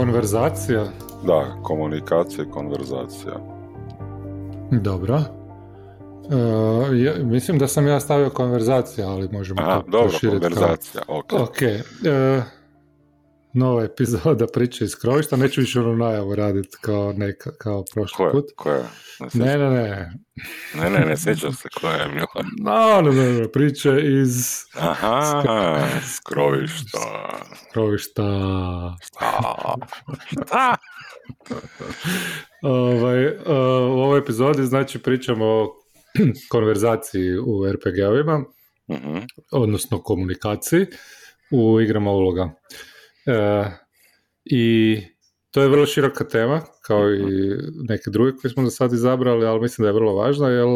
Konverzacija? Da, komunikacija i konverzacija. Dobro. Uh, ja, mislim da sam ja stavio konverzacija, ali možemo Aha, to dobro, proširiti konverzacija, ok. Kao... Ok. Uh, nova epizoda priče iz krovišta, neću više onu najavu raditi kao, neka, kao prošli Koja? put. Koja? Ne, Ne, ne, ne. ne, ne, ne sjećam se koja je bila. No, no, no, no, priče iz Aha, skrovišta. krovišta. Šta? Šta? Ovaj, uh, u ovoj epizodi znači pričamo o konverzaciji u RPG-ovima, Mhm, odnosno komunikaciji u igrama uloga. E, I to je vrlo široka tema, kao i neke druge koje smo do sad izabrali, ali mislim da je vrlo važna, jer e,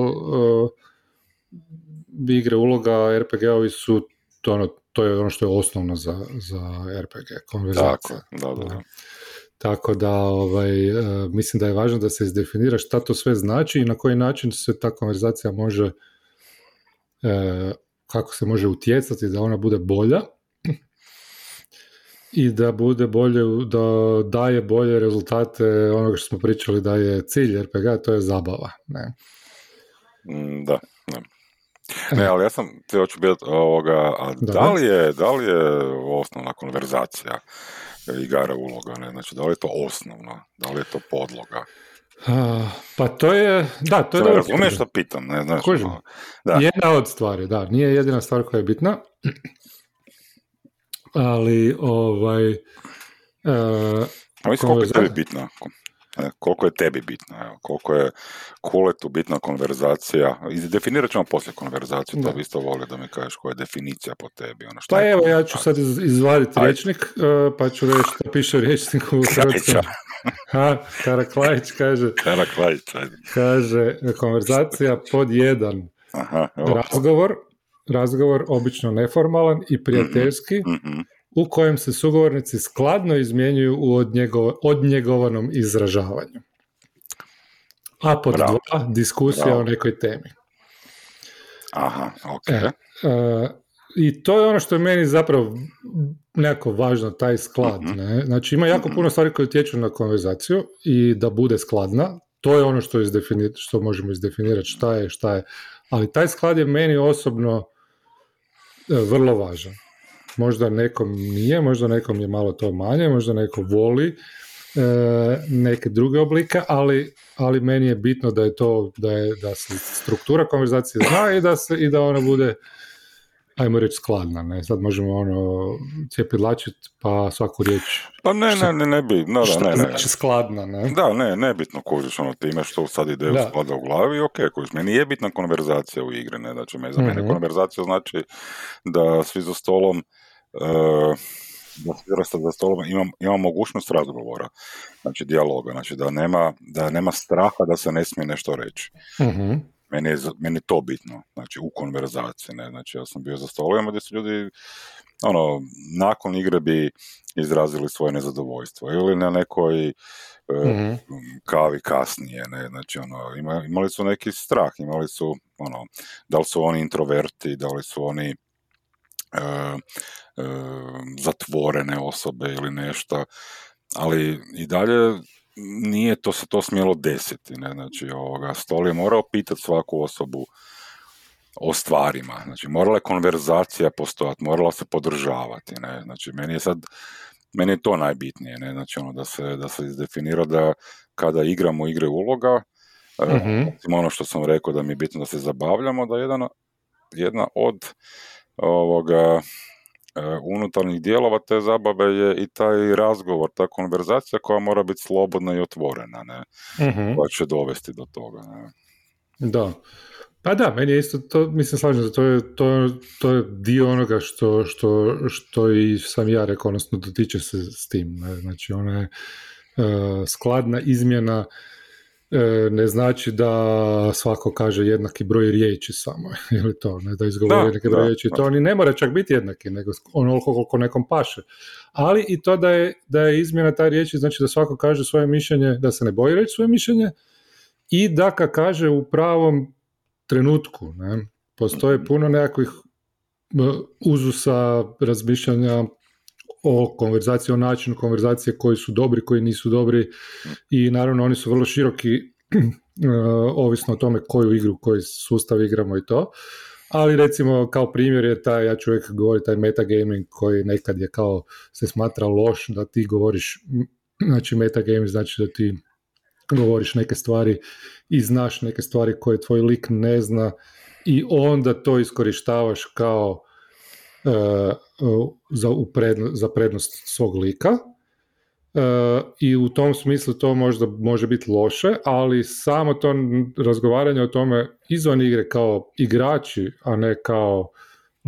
igre uloga, RPG-ovi su, to, ono, to je ono što je osnovno za, za RPG, Tako, konverzacija. da, da, da. Tako da ovaj, e, mislim da je važno da se izdefinira šta to sve znači i na koji način se ta konverzacija može, e, kako se može utjecati da ona bude bolja i da bude bolje, da daje bolje rezultate onoga što smo pričali da je cilj RPG, to je zabava. Ne? Mm, Da, da. Ne, ali ja sam te hoću biti ovoga, a Da. da li je, da li je osnovna konverzacija igara uloga, ne, znači da li je to osnovno, da li je to podloga? A, pa to je, da, to je razumiješ što pitam, ne, znaš, ono, da. Jedna od stvari, da, nije jedina stvar koja je bitna, ali ovaj, e, A mislim koliko je tebi bitna, e, koliko je tebi bitna, evo, koliko je kuletu bitna konverzacija, I definirat ćemo poslije konverzaciju, to Da. bi isto volio da mi kažeš koja je definicija po tebi, ono šta Pa je evo, ja ću sad iz, izvaditi Ajde. rječnik, e, pa ću reći što piše u rječniku u hrvatskom. Ha, Karaklajić kaže, Kara Klajić, ajde. kaže konverzacija pod jedan Aha, razgovor, razgovor obično neformalan i prijateljski, Mhm. u kojem se sugovornici skladno izmjenjuju u odnjego, odnjegovanom izražavanju. A pod Bravo. dva, diskusija Bravo. o nekoj temi. Aha, ok. E, E, I to je ono što je meni zapravo nekako važno, taj sklad. Mhm. Ne? Znači ima jako puno stvari koje utječu na konverzaciju i da bude skladna. To je ono što, izdefini- što možemo izdefinirati šta je, šta je. Ali taj sklad je meni osobno vrlo važan. Možda nekom nije, možda nekom je malo to manje, možda neko voli e, neke druge oblike, ali, ali meni je bitno da je to, da, je, da se struktura konverzacije zna i da, se, i da ona bude ajmo reći skladna, ne, sad možemo ono cijepidlačit pa svaku riječ Pa ne, Šta- ne, ne, ne bi, no, da, šta ne, ne. znači skladna, ne? Da, ne, nebitno kužiš ono time što sad ide u Da. sklada u glavi, ok, kužiš, meni je bitna konverzacija u igri, ne, znači me, za mene Mhm. konverzacija znači da svi za stolom e, da svi za- stolom imam, imam mogućnost razgovora, znači dijaloga, znači da nema, da nema straha da se ne smije nešto reći. Mhm. Meni je, meni je to bitno, znači u konverzaciji, ne, znači ja sam bio za stolovima gdje su ljudi, ono, nakon igre bi izrazili svoje nezadovoljstvo ili na nekoj e, Mhm. kavi kasnije, ne, znači ono, ima, imali su neki strah, imali su, ono, da li su oni introverti, da li su oni e, e, zatvorene osobe ili nešto, ali i dalje nije to se to smjelo desiti, ne, znači ovoga, stol je morao pitati svaku osobu o stvarima, znači morala je konverzacija postojati, morala se podržavati, ne, znači meni je sad, meni je to najbitnije, ne, znači ono da se, da se izdefinira da kada igramo igre uloga, recimo ono što sam rekao da mi je bitno da se zabavljamo, da jedan, jedna od ovoga unutarnjih dijelova te zabave je i taj razgovor, ta konverzacija koja mora biti slobodna i otvorena, ne, Mhm. koja će dovesti do toga, ne. Da. Pa da, meni je isto to, mislim slažem se, to je, to, to je dio onoga što, što, što i sam ja rekao, odnosno dotiče se s tim. Ne? Znači ona je e, skladna izmjena e, ne znači da svako kaže jednaki broj riječi samo, ili to, ne da izgovori jednaki broj riječi, da. to ni ne mora čak biti jednaki, nego onoliko koliko nekom paše. Ali i to da je, da je izmjena taj riječi, znači da svako kaže svoje mišljenje, da se ne boji reći svoje mišljenje, i da ga kaže u pravom trenutku. Ne? Postoje puno nekakvih e, uzusa, razmišljanja o konverzaciji, o načinu konverzacije koji su dobri, koji nisu dobri i naravno oni su vrlo široki ovisno o tome koju igru, koji sustav igramo i to. Ali recimo kao primjer je taj, ja ću uvijek govoriti, taj metagaming koji nekad je kao se smatra loš, da ti govoriš, znači metagaming znači da ti govoriš neke stvari i znaš neke stvari koje tvoj lik ne zna i onda to iskorištavaš kao uh, za, za prednost svog lika uh, i u tom smislu to možda može biti loše, ali samo to razgovaranje o tome izvan igre kao igrači, a ne kao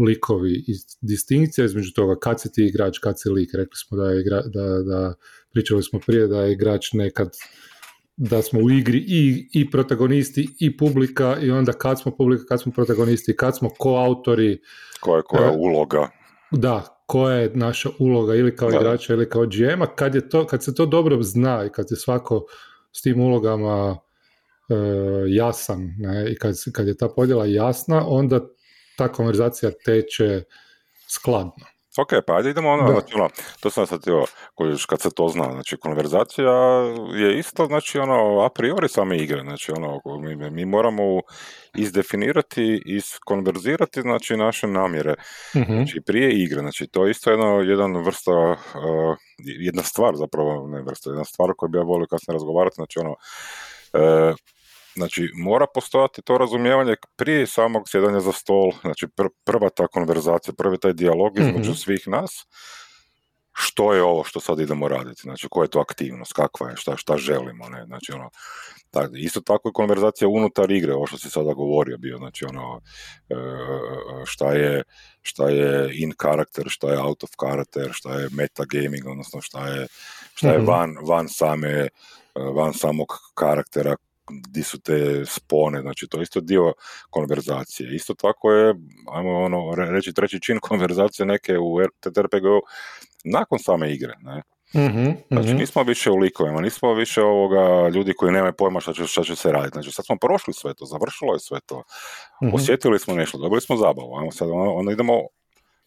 likovi i distinkcija između toga kad si ti igrač, kad si lik. Rekli smo da je igra, da, da pričali smo prije da je igrač nekad da smo u igri i, i protagonisti i publika i onda kad smo publika, kad smo protagonisti, kad smo koautori. Koja je koja uh, uloga. Da, koja je naša uloga ili kao da. igrača ili kao GM-a, kad, je to, kad se to dobro zna i kad je svako s tim ulogama uh, jasan ne, i kad, kad je ta podjela jasna, onda ta konverzacija teče skladno. Ok, pa ajde idemo ono, znači ono, to sam sad htio, kad se to zna, znači konverzacija je isto, znači ono, a priori same igre, znači ono, mi, mi moramo izdefinirati, iskonverzirati, znači naše namjere, mm znači prije igre, znači to je isto jedno, jedan vrsta, uh, jedna stvar zapravo, ne vrsta, jedna stvar koju bi ja volio kasnije razgovarati, znači ono, uh, Znači, mora postojati to razumijevanje prije samog sjedanja za stol, znači pr- prva ta konverzacija, prvi taj dijalog između mm svih nas, što je ovo što sad idemo raditi, znači koja je to aktivnost, kakva je, šta, šta želimo, ne, znači ono, tak, isto tako je konverzacija unutar igre, ovo što si sada govorio bio, znači ono, e, šta je, šta je in karakter, šta je out of character, šta je metagaming, odnosno šta je, šta je mhm. van, van same, van samog karaktera di su te spone, znači to je isto dio konverzacije. Isto tako je, ajmo ono, reći treći čin konverzacije neke u TTRPG-u nakon same igre, ne? Mm-hmm, Znači nismo više u likovima, nismo više ovoga ljudi koji nemaju pojma šta će, šta će se raditi. Znači sad smo prošli sve to, završilo je sve to, mm osjetili smo nešto, dobili smo zabavu, ajmo sad ono, onda idemo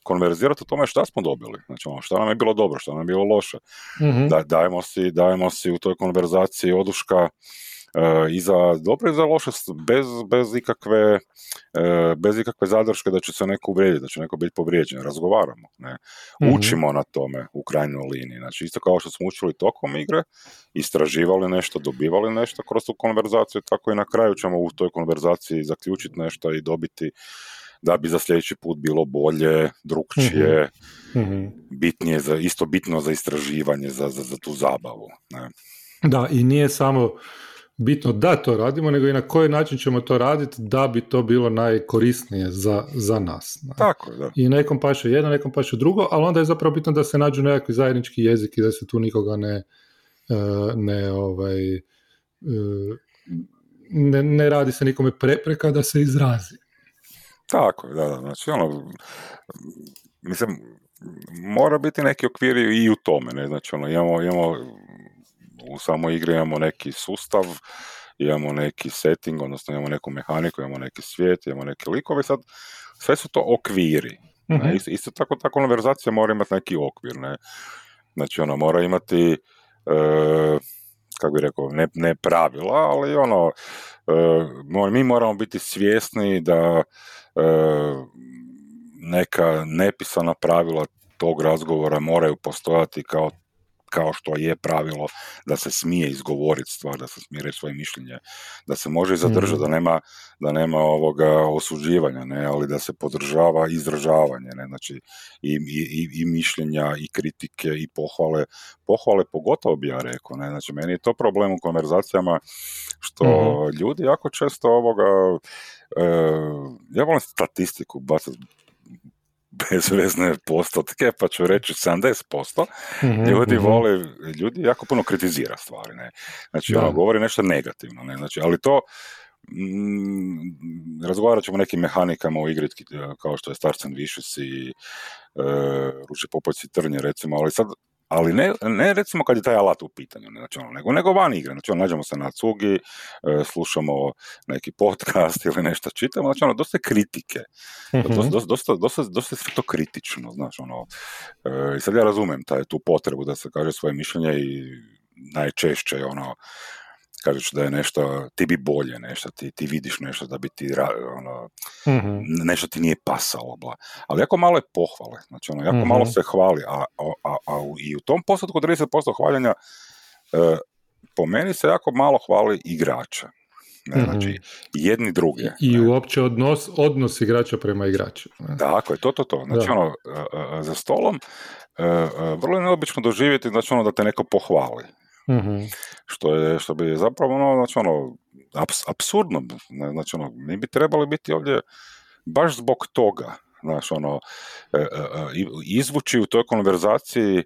konverzirati o tome šta smo dobili, znači ono, šta nam je bilo dobro, šta nam je bilo loše. mm Da, dajemo, si, dajemo si u toj konverzaciji oduška i za dobro i za loše bez, bez, ikakve, e, bez ikakve zadrške da će se neko uvrijediti, da će neko biti povrijeđen. Razgovaramo, ne? Mhm. učimo na tome u krajnjoj liniji. Znači, isto kao što smo učili tokom igre, istraživali nešto, dobivali nešto kroz tu konverzaciju, tako i na kraju ćemo u toj konverzaciji zaključiti nešto i dobiti da bi za sljedeći put bilo bolje, drugčije, mm bitnije, za, isto bitno za istraživanje, za, za, za tu zabavu. Ne? Da, i nije samo bitno da to radimo, nego i na koji način ćemo to raditi da bi to bilo najkorisnije za, za nas. Tako, da. I nekom paše jedno, nekom paše drugo, ali onda je zapravo bitno da se nađu nekakvi zajednički jezik i da se tu nikoga ne, e, ne, ovaj, e, ne, ne radi se nikome prepreka da se izrazi. Tako, da, da, znači ono, mislim, mora biti neki okviri i u tome, ne, znači ono, imamo, imamo u samoj igri imamo neki sustav, imamo neki setting, odnosno imamo neku mehaniku, imamo neki svijet, imamo neke likove, sad sve su to okviri. mm Isto, tako ta konverzacija mora imati neki okvir, ne? Znači ona mora imati e, kako bi rekao, ne, ne pravila, ali ono, e, mi moramo biti svjesni da e, neka nepisana pravila tog razgovora moraju postojati kao kao što je pravilo da se smije izgovoriti stvar, da se smije svoje mišljenje, da se može zadržati, mm. da nema, da nema ovoga osuđivanja, ne, ali da se podržava izražavanje, ne, znači i, i, i mišljenja i kritike i pohvale, pohvale pogotovo bi ja rekao, ne, znači meni je to problem u konverzacijama što mm ljudi jako često ovoga e, ja volim statistiku bacati bezvezne postotke, pa ću reći 70%, mm ljudi mm vole, ljudi jako puno kritizira stvari, ne. Znači, ono, govori nešto negativno, ne, znači, ali to, mm, razgovarat ćemo o nekim mehanikama u igri kao što je Stars and Vicious i e, Ruče Popoci Trnje, recimo, ali sad ali ne, ne recimo kad je taj alat u pitanju, ne, znači ono, nego, nego van igre, znači ono, nađemo se na cugi, e, slušamo neki podcast ili nešto čitamo, znači ono, dosta kritike, mm-hmm. dosta, dosta, dosta, dosta, sve to kritično, znači ono, e, i sad ja razumem taj, tu potrebu da se kaže svoje mišljenje i najčešće ono, kažeš da je nešto, ti bi bolje nešto, ti, ti vidiš nešto da bi ti, ono, mm nešto ti nije pasalo, bla. Ali jako malo je pohvale, znači ono, jako mm malo se hvali, a, a, a, i u tom postotku 30% hvaljenja e, po meni se jako malo hvali igrača. Ne, mm Znači, jedni drugi. I, i uopće odnos, odnos igrača prema igraču. Ne? Tako je, to, to, to. Znači, ono, e, e, za stolom vrlo je neobično doživjeti znači, ono, da te neko pohvali mm Što, je, što bi zapravo ono, znači ono, aps, apsurdno, znači ono, mi bi trebali biti ovdje baš zbog toga, znači ono, e, e, e, izvući u toj konverzaciji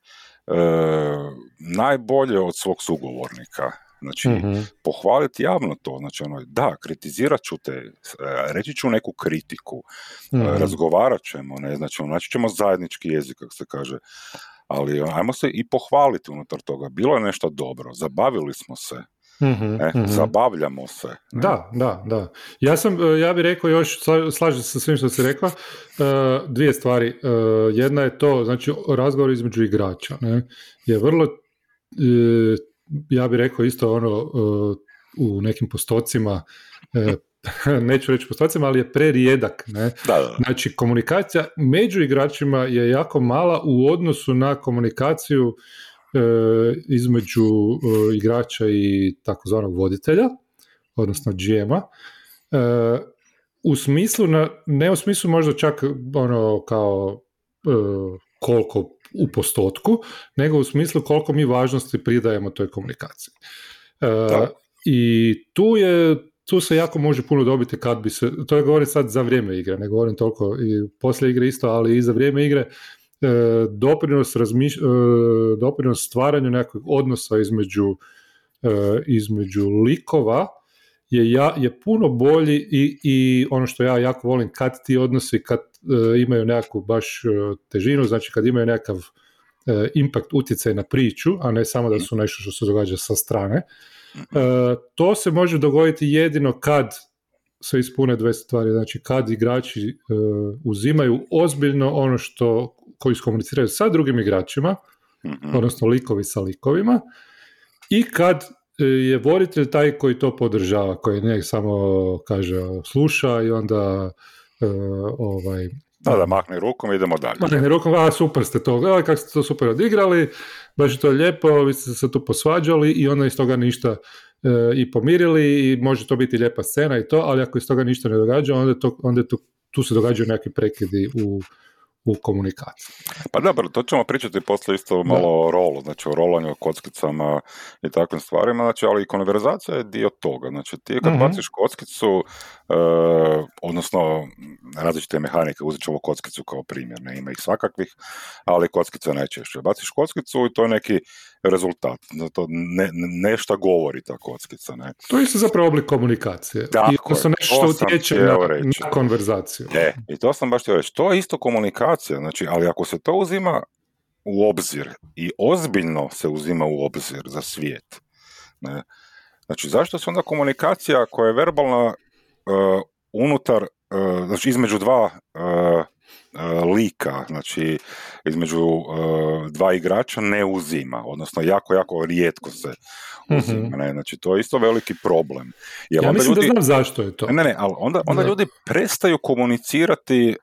najbolje od svog sugovornika. Znači, mm pohvaliti javno to, znači ono, da, kritizirat ću te, reći ću neku kritiku, mm razgovarat ćemo, ne, znači, ono, naći ćemo zajednički jezik, kako se kaže, ali ajmo se i pohvaliti unutar toga. Bilo je nešto dobro, zabavili smo se, mm zabavljamo se. Da, da, da. Ja sam, e, ja bih rekao još, slažem se sa svim što si rekla, e, dvije stvari. E, jedna je to, znači, razgovor između igrača, ne, je vrlo, ja bih rekao isto ono, u nekim postocima neću reći postocima, ali je prerijedak. Ne? Da, da. Znači, komunikacija među igračima je jako mala u odnosu na komunikaciju e, između e, igrača i takozvanog voditelja, odnosno GM-a. E, u smislu, na, ne u smislu možda čak ono kao e, koliko u postotku, nego u smislu koliko mi važnosti pridajemo toj komunikaciji. I tu je tu se jako može puno dobiti kad bi se, to je govorim sad za vrijeme igre, ne govorim toliko i poslije igre isto, ali i za vrijeme igre, e, doprinos, razmiš, e, doprinos stvaranju nekog odnosa između, e, između likova je, ja, je puno bolji i, i ono što ja jako volim kad ti odnosi, kad imaju nekakvu baš težinu, znači kad imaju nekakav impact utjecaj na priču, a ne samo da su nešto što se događa sa strane, to se može dogoditi jedino kad se ispune dve stvari, znači kad igrači e, uzimaju ozbiljno ono što koji komuniciraju sa drugim igračima, mhm. odnosno likovi sa likovima, i kad e, je voditelj taj koji to podržava, koji ne samo kaže sluša i onda ovaj da, da, makne rukom idemo dalje. Makne rukom, a super ste to, gledali kako ste to super odigrali, baš je to lijepo, vi ste se tu posvađali i onda iz toga ništa e, i pomirili i može to biti lijepa scena i to, ali ako iz toga ništa ne događa, onda, to, onda tu, tu se događaju neki prekidi u, u komunikaciji. Pa dobro, to ćemo pričati poslije isto malo o rolu, znači o rolanju, o kockicama i takvim stvarima, znači, ali i konverzacija je dio toga. Znači ti kad uh baciš kockicu, e, odnosno različite mehanike, uzet ćemo kockicu kao primjer, ne ima ih svakakvih, ali kockica najčešće. Baciš kockicu i to je neki rezultat, to ne, nešto govori ta kockica. Ne? To je zapravo oblik komunikacije. Tako se nešto utječe na, na konverzaciju. E, i to sam baš htio reći. To je isto komunikacija, znači, ali ako se to uzima u obzir i ozbiljno se uzima u obzir za svijet, ne? znači zašto se onda komunikacija koja je verbalna uh, unutar, uh, znači između dva uh, lika, znači između e, dva igrača ne uzima, odnosno jako, jako rijetko se uzima, mhm. ne, znači to je isto veliki problem. Jer ja onda mislim ljudi, da znam zašto je to. Ne, ne, ali onda, onda ljudi prestaju komunicirati, e,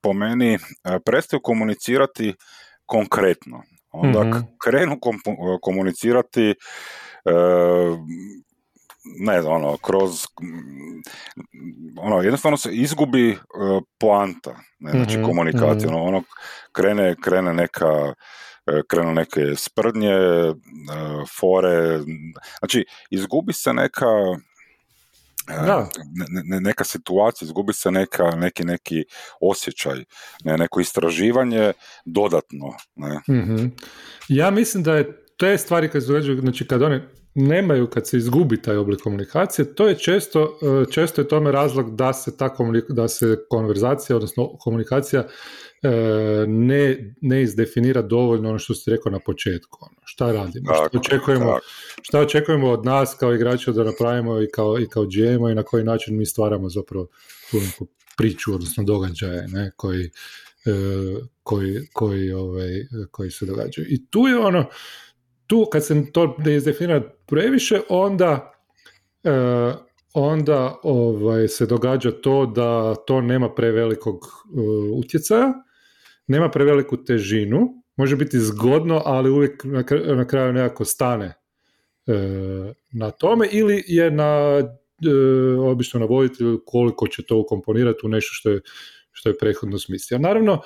po meni, prestaju komunicirati konkretno. Onda mm krenu komunicirati ne znam, ono, kroz, ono, jednostavno se izgubi uh, poanta, ne, znači mm-hmm, komunikacija, ono, ono, krene, krene neka, e, krenu neke sprdnje, uh, fore, znači, izgubi se neka, da. Ne, neka situacija, izgubi se neka, neki, neki osjećaj, ne, neko istraživanje dodatno. Ne. Mm-hmm. Ja mislim da je te stvari kad se događaju, znači kad one nemaju kad se izgubi taj oblik komunikacije, to je često, e, često je tome razlog da se ta da se konverzacija, odnosno komunikacija e, ne, ne izdefinira dovoljno ono što ste rekao na početku. Ono, šta radimo, šta očekujemo, šta očekujemo od nas kao igrača da napravimo i kao, i kao GM i na koji način mi stvaramo zapravo tu neku priču, odnosno događaje ne, koji, e, koji, koji, ovaj, koji se događaju. I tu je ono, tu kad se to izdefinira previše, onda e, onda ovaj, se događa to da to nema prevelikog uh, utjecaja, nema preveliku težinu, može biti zgodno, ali uvijek na, kraju nekako stane e, na tome ili je na obično na voditelju koliko će to ukomponirati u nešto što je, što je prethodno smislio. Naravno,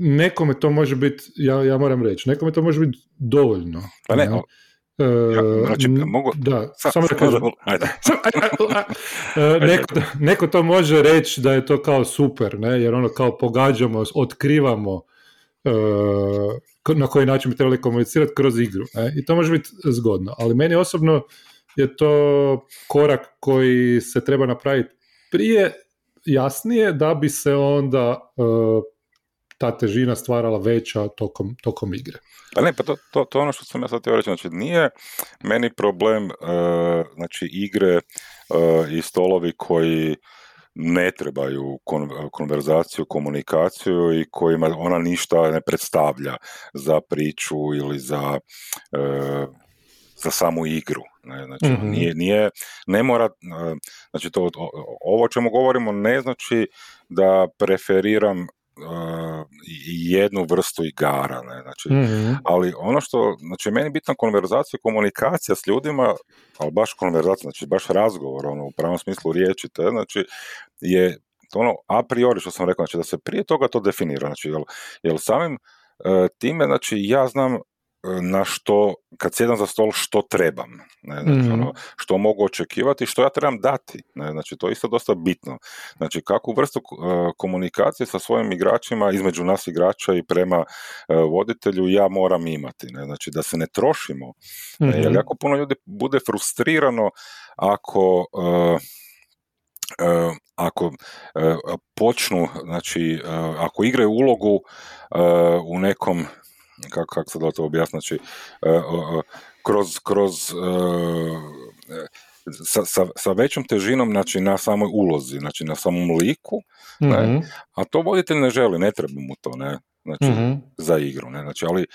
nekome to može biti, ja, ja moram reći, nekome to može biti dovoljno. Pa ne, ja, znači, mogu... Da, samo da kažem. neko, neko to može reći da je to kao super, ne? jer ono kao pogađamo, otkrivamo uh, na koji način bi trebali komunicirati kroz igru. Ne? I to može biti zgodno. Ali meni osobno je to korak koji se treba napraviti prije jasnije da bi se onda uh, ta težina stvarala veća tokom, tokom igre. Pa ne, pa to, to, to ono što sam ja sad htio reći, znači nije meni problem uh, znači igre uh, i stolovi koji ne trebaju konverzaciju, komunikaciju i kojima ona ništa ne predstavlja za priču ili za, uh, za samu igru. Ne, znači, mm nije, nije, ne mora, znači to, ovo o čemu govorimo ne znači da preferiram jednu vrstu igara, ne, znači, mm ali ono što, znači meni bitna konverzacija, komunikacija s ljudima, ali baš konverzacija, znači baš razgovor, ono, u pravom smislu riječi, te, znači, je ono a priori što sam rekao, znači da se prije toga to definira, znači jel, jel samim e, time, znači ja znam na što, kad sjedam za stol, što trebam, ne, znači, mhm. ono, što mogu očekivati, što ja trebam dati, ne, znači to je isto dosta bitno. Znači kakvu vrstu uh, komunikacije sa svojim igračima, između nas igrača i prema uh, voditelju ja moram imati, ne, znači da se ne trošimo, mm-hmm. jer mhm. jako puno ljudi bude frustrirano ako uh, Uh, ako uh, počnu, znači uh, ako igraju ulogu u nekom kako, kako se da to objasni, znači, e, kroz, kroz e, sa, sa, sa, većom težinom znači, na samoj ulozi, znači na samom liku, ne, mhm. a to voditelj ne želi, ne treba mu to, ne, znači, mm za igru, ne, znači, ali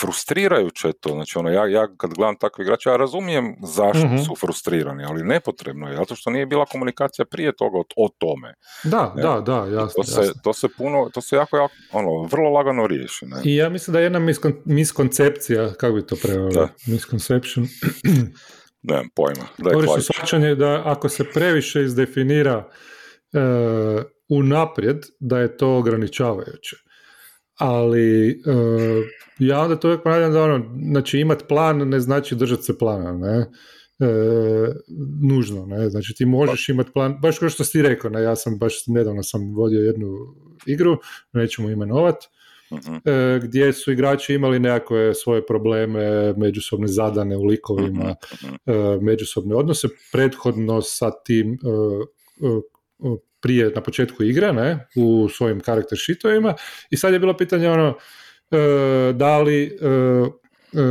frustrirajuće to, znači ono, ja, ja kad gledam takve igrače, ja razumijem zašto mm su frustrirani, ali nepotrebno je, zato što nije bila komunikacija prije toga o, o tome. Da, ne? da, da, jasno. To se, to se puno, to se jako, jako, ono, vrlo lagano riješi. Ne? I ja mislim da je jedna miskon, miskoncepcija, kako bi to prevelo, misconception, Nemam pojma. Da shvaćanje da ako se previše izdefinira e, unaprijed, da je to ograničavajuće ali uh, ja onda to uvijek ponavljam da ono, znači imat plan ne znači držati se plana, ne, e, nužno, ne, znači ti možeš imati plan, baš kao što si rekao, ne, ja sam baš nedavno sam vodio jednu igru, nećemo imenovat, uh gdje su igrači imali nekakve svoje probleme, međusobne zadane u likovima, uh međusobne odnose, prethodno sa tim prije na početku igre, ne, u svojim karakter sheetovima i sad je bilo pitanje ono e, da li e, e,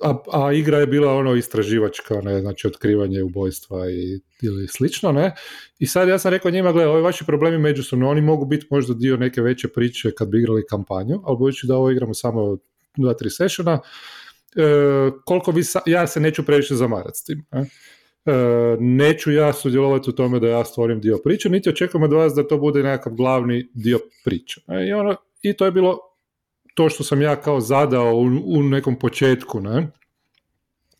a, a, igra je bila ono istraživačka, ne, znači otkrivanje ubojstva i, ili slično, ne, i sad ja sam rekao njima, gledaj, ovi vaši problemi međusobno, oni mogu biti možda dio neke veće priče kad bi igrali kampanju, ali budući da ovo igramo samo dva, tri sessiona, koliko vi, ja se neću previše zamarati s tim, ne? E, neću ja sudjelovati u tome da ja stvorim dio priče, niti očekujem od vas da to bude nekakav glavni dio priče. E, I, ono, I to je bilo to što sam ja kao zadao u, u nekom početku. Ne?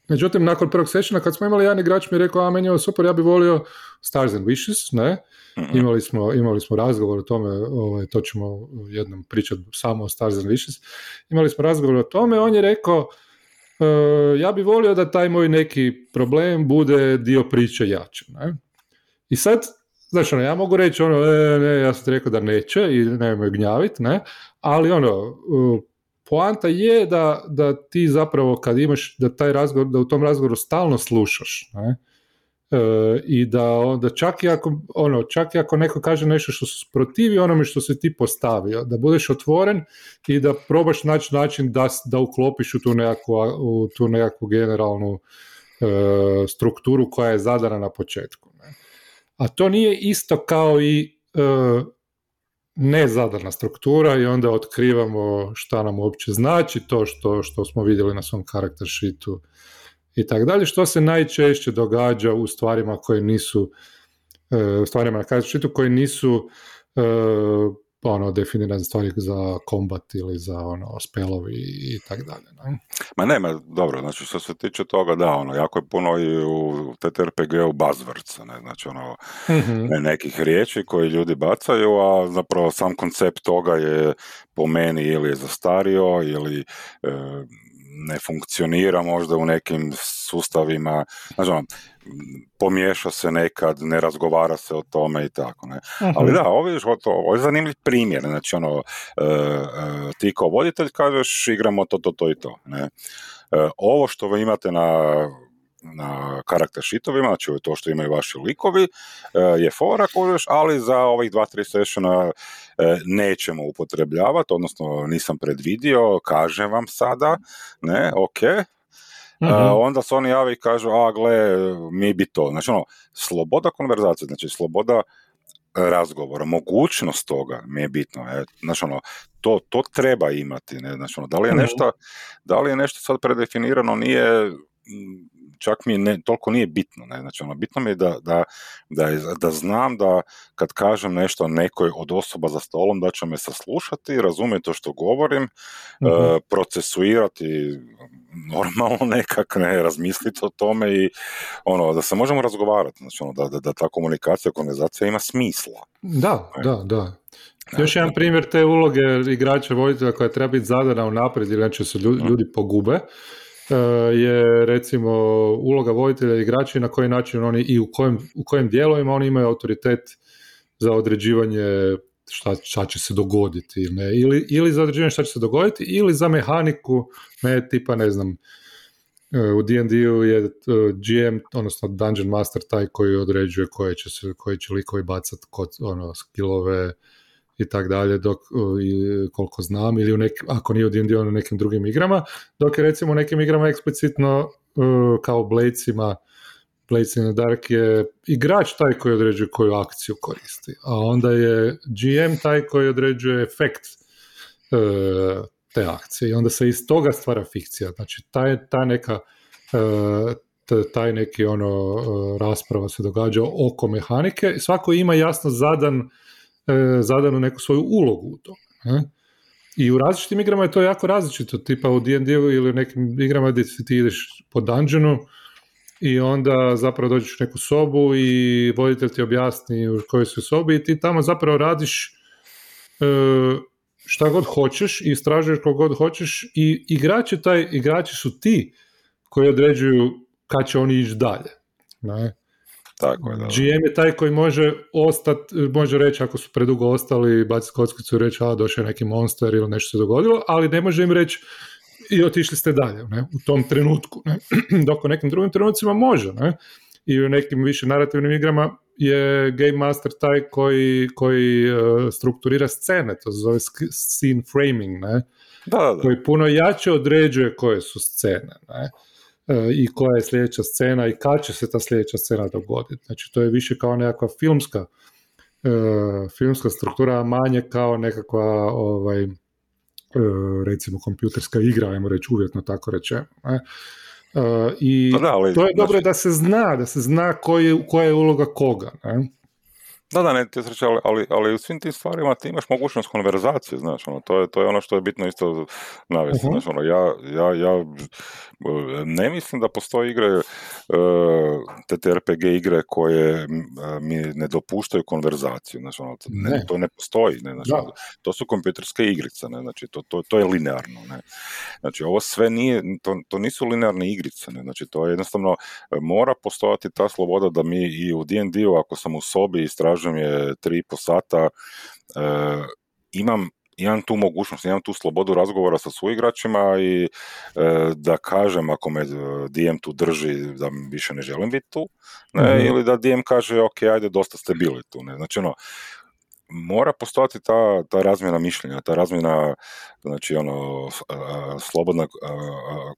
Međutim, nakon prvog sessiona, kad smo imali jedan igrač mi je rekao, a meni je super, ja bih volio Stars and Wishes, ne? Mhm. Imali smo, imali smo razgovor o tome, ovaj, to ćemo jednom pričati samo o Stars and Wishes. Imali smo razgovor o tome, on je rekao, ja bih volio da taj moj neki problem bude dio priče jače. Ne? I sad, znači, ono, ja mogu reći, ono, e, ne, ja sam ti rekao da neće i nemoj gnjavit, ne, ali ono, poanta je da, da ti zapravo kad imaš, da taj razgovor, da u tom razgovoru stalno slušaš, ne? E, i da onda čak i ako, ono, čak i ako neko kaže nešto što se protivi onome što se ti postavio, da budeš otvoren i da probaš naći način da, da uklopiš u tu nekakvu, u tu nekakvu generalnu e, strukturu koja je zadana na početku. Ne? A to nije isto kao i e, nezadana struktura i onda otkrivamo šta nam uopće znači to što, što smo vidjeli na svom karakter sheetu i tako dalje, što se najčešće događa u stvarima koje nisu e, u stvarima na sheetu koje nisu e, ono, definirane stvari za kombat ili za ono, spelovi i tako dalje. Ne? Ma ne, ma, dobro, znači što se tiče toga, da, ono, jako je puno i u TTRPG-u buzzwords, ne, znači ono, mm ne, nekih riječi koje ljudi bacaju, a zapravo sam koncept toga je po meni ili je zastario ili e, ne funkcionira možda u nekim sustavima, znači ono, pomiješa se nekad, ne razgovara se o tome i tako, ne. Ali da, ovo je, ovo je zanimljiv primjer, znači ono, e, e, ti kao voditelj kažeš igramo to, to, to i to, ne. E, ovo što vi imate na na karakter šitovima, znači to što imaju vaši likovi, je fora kožeš, ali za ovih dva, tri sessiona nećemo upotrebljavati, odnosno nisam predvidio, kažem vam sada, ne, ok, mm onda se oni javi i kažu, a gle, mi bi to. Znači ono, sloboda konverzacije, znači sloboda razgovora, mogućnost toga mi je bitno. E, znači ono, to, to treba imati. Ne? Znači ono, da li je mhm. nešto, da li je nešto sad predefinirano, nije čak mi ne, toliko nije bitno. Ne? Znači, ono, bitno mi je da, da, da, da znam da kad kažem nešto nekoj od osoba za stolom, da će me saslušati, razumjeti to što govorim, uh procesuirati normalno nekak, ne, razmisliti o tome i ono, da se možemo razgovarati, znači ono, da, da, da ta komunikacija, konverzacija ima smisla. Da, da, da. Još jedan primjer te uloge igrača voditelja koja treba biti zadana unaprijed ili će se ljudi, ljudi pogube E, je recimo uloga voditelja igrača i na koji način oni i u kojem, u kojim dijelovima oni imaju autoritet za određivanje šta, šta će se dogoditi ne? Ili, ili za određivanje šta će se dogoditi ili za mehaniku ne tipa ne znam e, u D&D-u je e, GM, odnosno Dungeon Master taj koji određuje koje će, se, koji će likovi bacati kod ono, skillove, i tak dalje, dok, i koliko znam, ili u nek, ako nije u D&D, u nekim drugim igrama, dok je recimo u nekim igrama eksplicitno kao Bladesima, Blades in the Dark je igrač taj koji određuje koju akciju koristi, a onda je GM taj koji određuje efekt e, te akcije i onda se iz toga stvara fikcija. Znači, taj, ta neka e, taj neki ono e, rasprava se događa oko mehanike, svako ima jasno zadan e, zadanu neku svoju ulogu u to. I u različitim igrama je to jako različito, tipa u D&D ili u nekim igrama gdje ti ideš po dungeonu i onda zapravo dođeš u neku sobu i voditelj ti objasni u kojoj si sobi i ti tamo zapravo radiš e, šta god hoćeš i istražuješ kog god hoćeš i igrači, taj, igrači su ti koji određuju kad će oni ići dalje. Ne? Tako je, da. GM je taj koji može ostati, može reći ako su predugo ostali, baciti kockicu i reći, a došao je neki monster ili nešto se dogodilo, ali ne može im reći i otišli ste dalje, ne, u tom trenutku, ne, dok u nekim drugim trenucima može, ne, i u nekim više narativnim igrama je Game Master taj koji, koji uh, strukturira scene, to se zove scene framing, ne, da, da. koji puno jače određuje koje su scene, ne, E, i koja je sljedeća scena i kad će se ta sljedeća scena dogoditi. Znači to je više kao nekakva filmska e, filmska struktura, a manje kao nekakva ovaj, e, recimo kompjuterska igra, ajmo reći uvjetno tako rečeno. I pa to je dobro znači- da se zna, da se zna koja je uloga koga. Ne? Da, da, ne ti ali, ali, ali u svim tim stvarima ti imaš mogućnost konverzacije, znaš, ono, to je, to je ono što je bitno isto navesti, uh ono, ja, ja, ja ne mislim da postoje igre, uh, te RPG igre koje mi ne dopuštaju konverzaciju, znaš, ono, ne. to ne postoji, ne, znači, to su kompjuterske igrice, ne, znači, to, to, to je linearno, ne, znači, ovo sve nije, to, to nisu linearne igrice, ne, znači, to je jednostavno, mora postojati ta sloboda da mi i u D&D-u, ako sam u sobi istražujem je tri po sata, e, imam imam tu mogućnost, imam tu slobodu razgovora sa suigračima i e, da kažem ako me DM tu drži da više ne želim biti tu, ne, mhm. ili da DM kaže ok, ajde, dosta ste bili tu. Ne. Znači ono, mora postojati ta, ta razmjena mišljenja, ta razmjena, znači ono, slobodna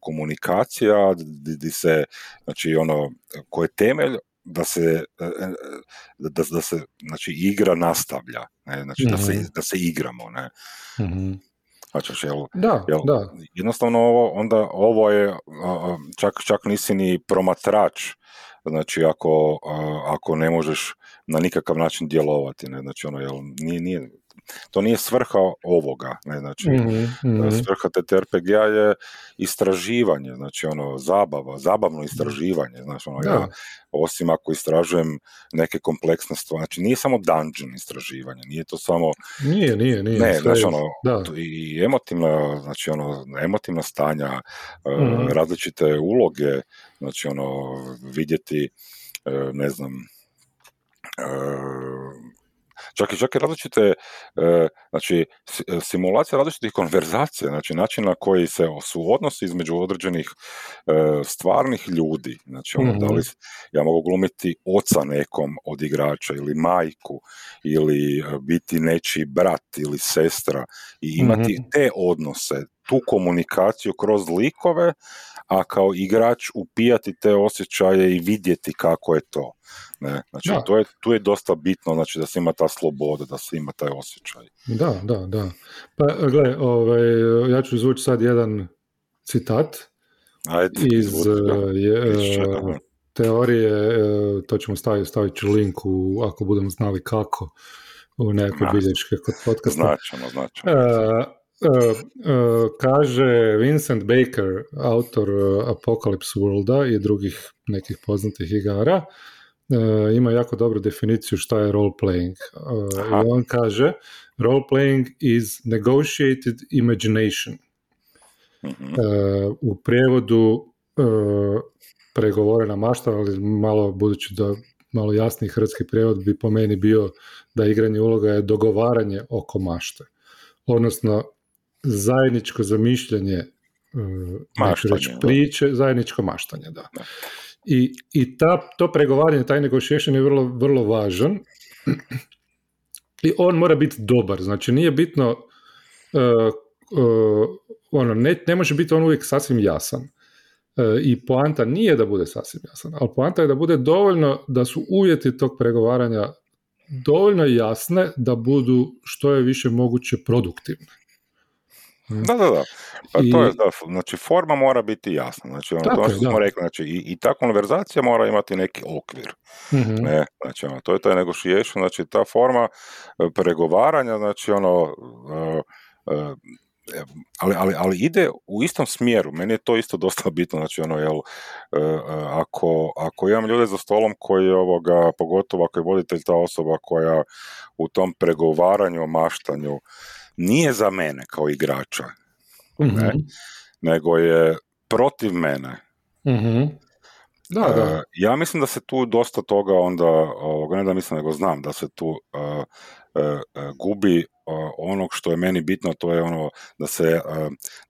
komunikacija, di se, znači ono, koje je temelj da se, e, e, da, da se znači, igra nastavlja, ne? znači da, se, mhm. da se igramo. Ne? Mm-hmm. Znači, jel, da, jel, da. Jednostavno ovo, onda ovo je, čak, čak nisi ni promatrač, znači ako, ako ne možeš na nikakav način djelovati, ne, znači ono, jel, nije, nije, to nije svrha ovoga, ne, znači mm-hmm. svrha TTRPG-a je istraživanje, znači ono, zabava, zabavno istraživanje, znači ono, ja, osim ako istražujem neke kompleksne stvari, znači nije samo dungeon istraživanje, nije to samo... Nije, nije, nije. Ne, znači ono, da. i emotivna, znači ono, emotivna stanja, mm različite uloge, znači ono, vidjeti, e, ne znam, čak i, čak i različite, e, znači, e, simulacija različitih konverzacija, znači način na koji se su odnosi između određenih e, stvarnih ljudi, znači ono, da li mhm. ja mogu glumiti oca nekom od igrača ili majku ili biti nečiji brat ili sestra i imati mhm. te odnose, tu komunikaciju kroz likove, a kao igrač upijati te osjećaje i vidjeti kako je to. Ne? Znači, to je, tu je dosta bitno znači, da se ima ta sloboda, da se ima taj osjećaj. Da, da, da. Pa, gle, ovaj, ja ću izvući sad jedan citat Ajde, iz je, teorije, e, to ćemo staviti, stavit ću link u, ako budemo znali kako, u nekoj bilječke kod podcasta. Uh, Uh, kaže Vincent Baker, autor Apocalypse Worlda i drugih nekih poznatih igara, ima jako dobru definiciju šta je role playing. I on kaže role playing is negotiated imagination. Mhm. u prijevodu pregovorena mašta, ali malo budući da malo jasniji hrvatski prijevod bi po meni bio da igranje uloga je dogovaranje oko mašte. Odnosno, zajedničko zamišljanje e, maštanje, priče, zajedničko maštanje, da. I, i ta, to pregovaranje, taj negotiation je vrlo, vrlo važan i on mora biti dobar, znači nije bitno uh, uh, ono, ne, ne može biti on uvijek sasvim jasan. I poanta nije da bude sasvim jasan, ali poanta je da bude dovoljno da su uvjeti tog pregovaranja dovoljno jasne da budu što je više moguće produktivne. Da, da, da. Pa to je, da, znači forma mora biti jasna. Znači, ono, to što smo rekli, znači, i, i, ta konverzacija mora imati neki okvir. mm Ne, znači, ono, to je taj negotiation, znači, ta forma e, pregovaranja, znači, ono, uh, uh, ali, ali, ali ide u istom smjeru. Meni je to isto dosta bitno, znači ono, jel, ako, ako imam ljude za stolom koji ovoga, pogotovo ako je voditelj ta osoba koja u tom pregovaranju, maštanju, nije za mene kao igrača, ne, mhm. nego je protiv mene. mm Da, da. E, ja mislim da se tu dosta toga onda, ovoga, ne da mislim nego znam, da se tu uh, gubi onog što je meni bitno, to je ono da se,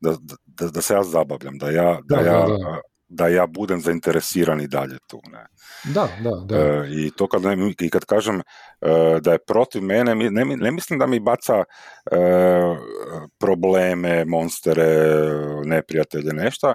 da, da, da se ja zabavljam, da ja, da, da ja da ja budem zainteresiran i dalje tu. Ne. Da, da, da. E, I to kad, ne, i kad kažem e, da je protiv mene, ne, ne mislim da mi baca e, probleme, monstere, neprijatelje, nešto,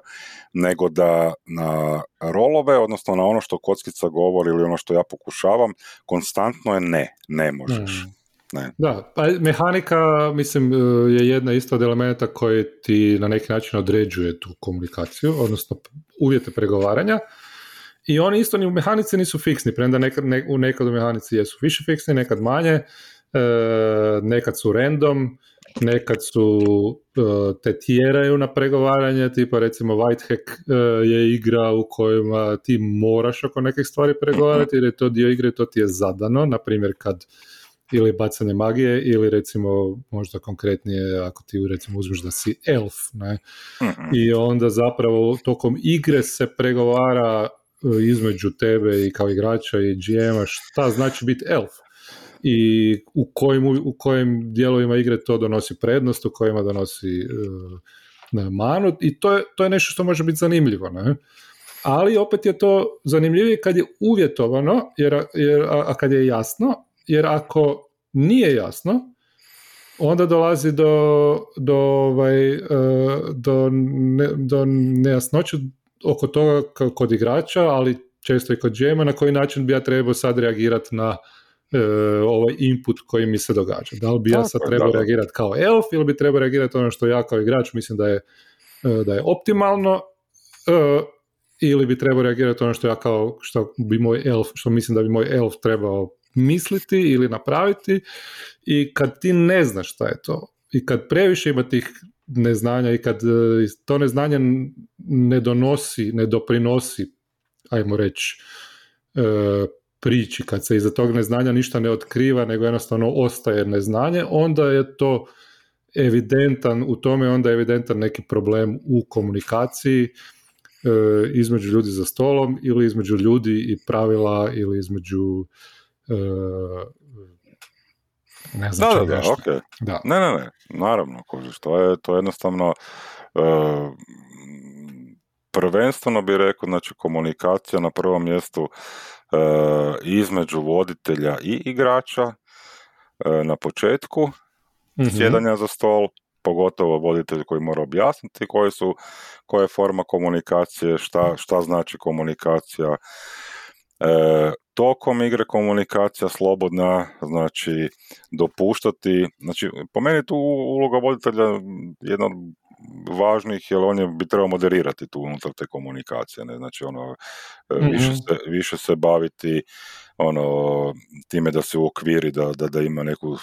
nego da na rolove, odnosno na ono što kockica govori ili ono što ja pokušavam, konstantno je ne, ne možeš. Mm. Ne. Da, pa mehanika mislim e, je jedna isto od elementa koji ti na neki način određuje tu komunikaciju, odnosno uvjete pregovaranja. I oni isto ni u mehanici nisu fiksni, premda nekad, ne, u nekad u mehanici jesu više fiksni, nekad manje, e, nekad su random, nekad su e, te tjeraju na pregovaranje, tipa recimo Whitehack e, je igra u kojima ti moraš oko nekih stvari pregovarati jer je to dio igre, to ti je zadano, na primjer kad ili bacanje magije ili recimo možda konkretnije ako ti recimo uzmeš da si elf ne? i onda zapravo tokom igre se pregovara e, između tebe i kao igrača i GM-a šta znači biti elf i u kojim, u kojim dijelovima igre to donosi prednost, u kojima donosi uh, manu i to je, to je nešto što može biti zanimljivo. Ne? Ali opet je to zanimljivije kad je uvjetovano, jer, jer, a, kad je jasno, jer ako nije jasno, onda dolazi do, do, ovaj, e, do, ne, do nejasnoće oko toga kod igrača, ali često i kod džema, na koji način bi ja trebao sad reagirati na e, ovaj input koji mi se događa. Da li bi ja sad trebao reagirati kao elf ili bi trebao reagirati ono što ja kao igrač mislim da je, e, da je optimalno ili bi trebao reagirati ono što ja kao što bi moj elf, što mislim da bi moj elf trebao misliti ili napraviti i kad ti ne znaš šta je to i kad previše ima tih neznanja i kad e, to neznanje ne donosi, ne doprinosi, ajmo reći, e, priči, kad se iza tog neznanja ništa ne otkriva, nego jednostavno ostaje neznanje, onda je to evidentan, u tome onda je evidentan neki problem u komunikaciji e, između ljudi za stolom ili između ljudi i pravila ili između ne znam da, da, da, okay. da, Ne, ne, ne, naravno, kožiš, to je, to je jednostavno uh, prvenstveno bi rekao, znači komunikacija na prvom mjestu uh, između voditelja i igrača uh, na početku mm sjedanja za stol, pogotovo voditelj koji mora objasniti koje su, koja je forma komunikacije, šta, šta znači komunikacija, E, tokom igre komunikacija slobodna, znači dopuštati, znači po meni tu uloga voditelja jedna od važnih, jer on je, bi trebao moderirati tu unutar te komunikacije, ne? znači ono, mm više, se, više se baviti ono, time da se uokviri, da, da, da ima neku uh,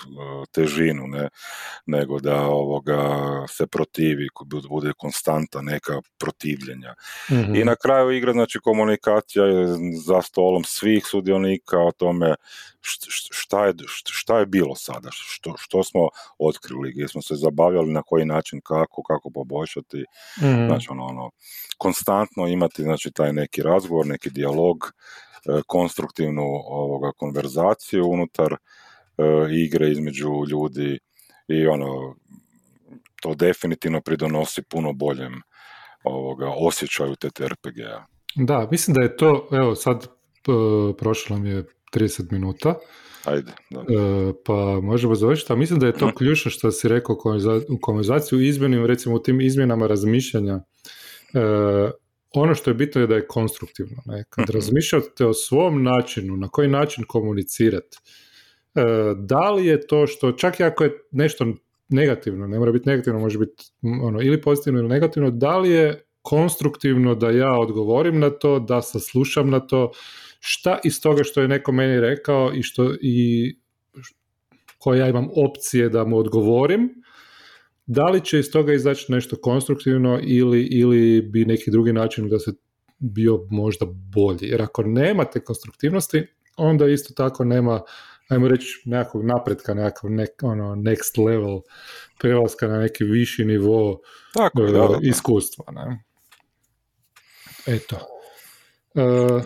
težinu, ne, nego da ovoga se protivi, bude konstanta neka protivljenja. I mhm. na kraju igre, znači komunikacija je za stolom svih sudionika o tome šta je, šta je bilo sada, što, što smo otkrili, gdje smo se zabavljali, na koji način, kako, kako poboljšati, mm znači ono, ono, konstantno imati znači taj neki razgovor, neki dijalog, konstruktivnu ovoga konverzaciju unutar e, igre između ljudi i ono to definitivno pridonosi puno boljem ovoga osjećaju TTRPG-a. Da, mislim da je to, evo sad prošlo mi je 30 minuta, Ajde, da. E, pa možemo završiti, a mislim da je to mhm. ključno što si rekao u konverzaciju izmjenim, recimo u tim izmjenama razmišljanja ono što je bitno je da je konstruktivno. Ne? Kad mhm. razmišljate o svom načinu, na koji način komunicirati, e, da li je to što, čak i ako je nešto negativno, ne mora biti negativno, može biti ono, ili pozitivno ili negativno, da li je konstruktivno da ja odgovorim na to, da saslušam na to, šta iz toga što je neko meni rekao i što i koje ja imam opcije da mu odgovorim, da li će iz toga izaći nešto konstruktivno ili, ili bi neki drugi način da se bio možda bolji. Jer ako nemate konstruktivnosti, onda isto tako nema, ajmo reći, nekakvog napretka, nekakav nek, ono, next level prelaska na neki viši nivo tako, uh, iskustva. Ne? Eto. Uh,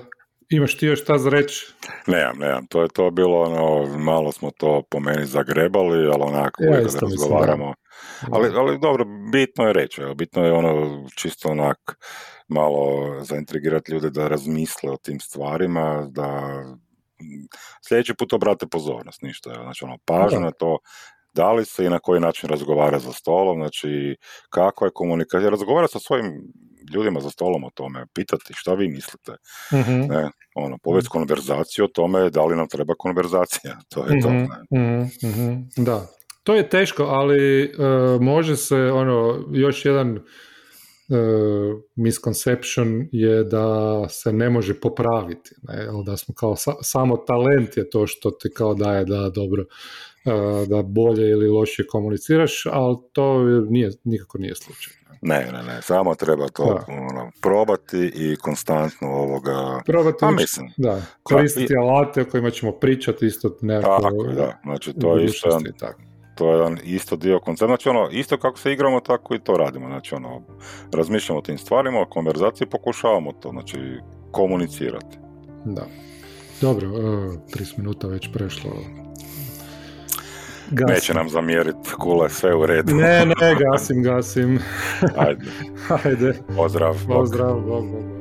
Imaš ti još šta za reći? Nemam, nemam. To je to bilo ono, malo smo to po meni zagrebali, ali onako ja, uvijek razgovaramo. Ali, ali dobro, bitno je reći, bitno je ono čisto onak malo zaintrigirati ljude da razmisle o tim stvarima, da sljedeći put obrate pozornost, ništa. Znači ono, pažnja na to da li se i na koji način razgovara za stolom, znači kakva je komunikacija, razgovara sa svojim ljudima za stolom o tome, pitati šta vi mislite, mm ne, ono, povesti konverzaciju o tome da li nam treba konverzacija, to je to. Ne? mm Da, to je teško, ali uh, može se, ono, još jedan uh, misconception je da se ne može popraviti, ne? da smo kao samo talent je to što ti kao daje da dobro uh, da bolje ili lošije komuniciraš, ali to nije, nikako nije slučaj. Ne, ne, ne, samo treba to ono, probati i konstantno ovoga... Probati, pa, mislim, da, koristiti i... alate o kojima ćemo pričati isto nekako... Tako, da, znači to je isto jedan, to je jedan isto dio koncepta, znači ono, isto kako se igramo, tako i to radimo, znači ono, razmišljamo o tim stvarima, o konverzaciji, pokušavamo to, znači, komunicirati. Da. Dobro, 30 minuta već prešlo Gasim. Neće nam zamjeriti, kule, sve u redu. Ne, ne, gasim, gasim. Ajde, Ajde, pozdrav. bok. pozdrav, bog, bog.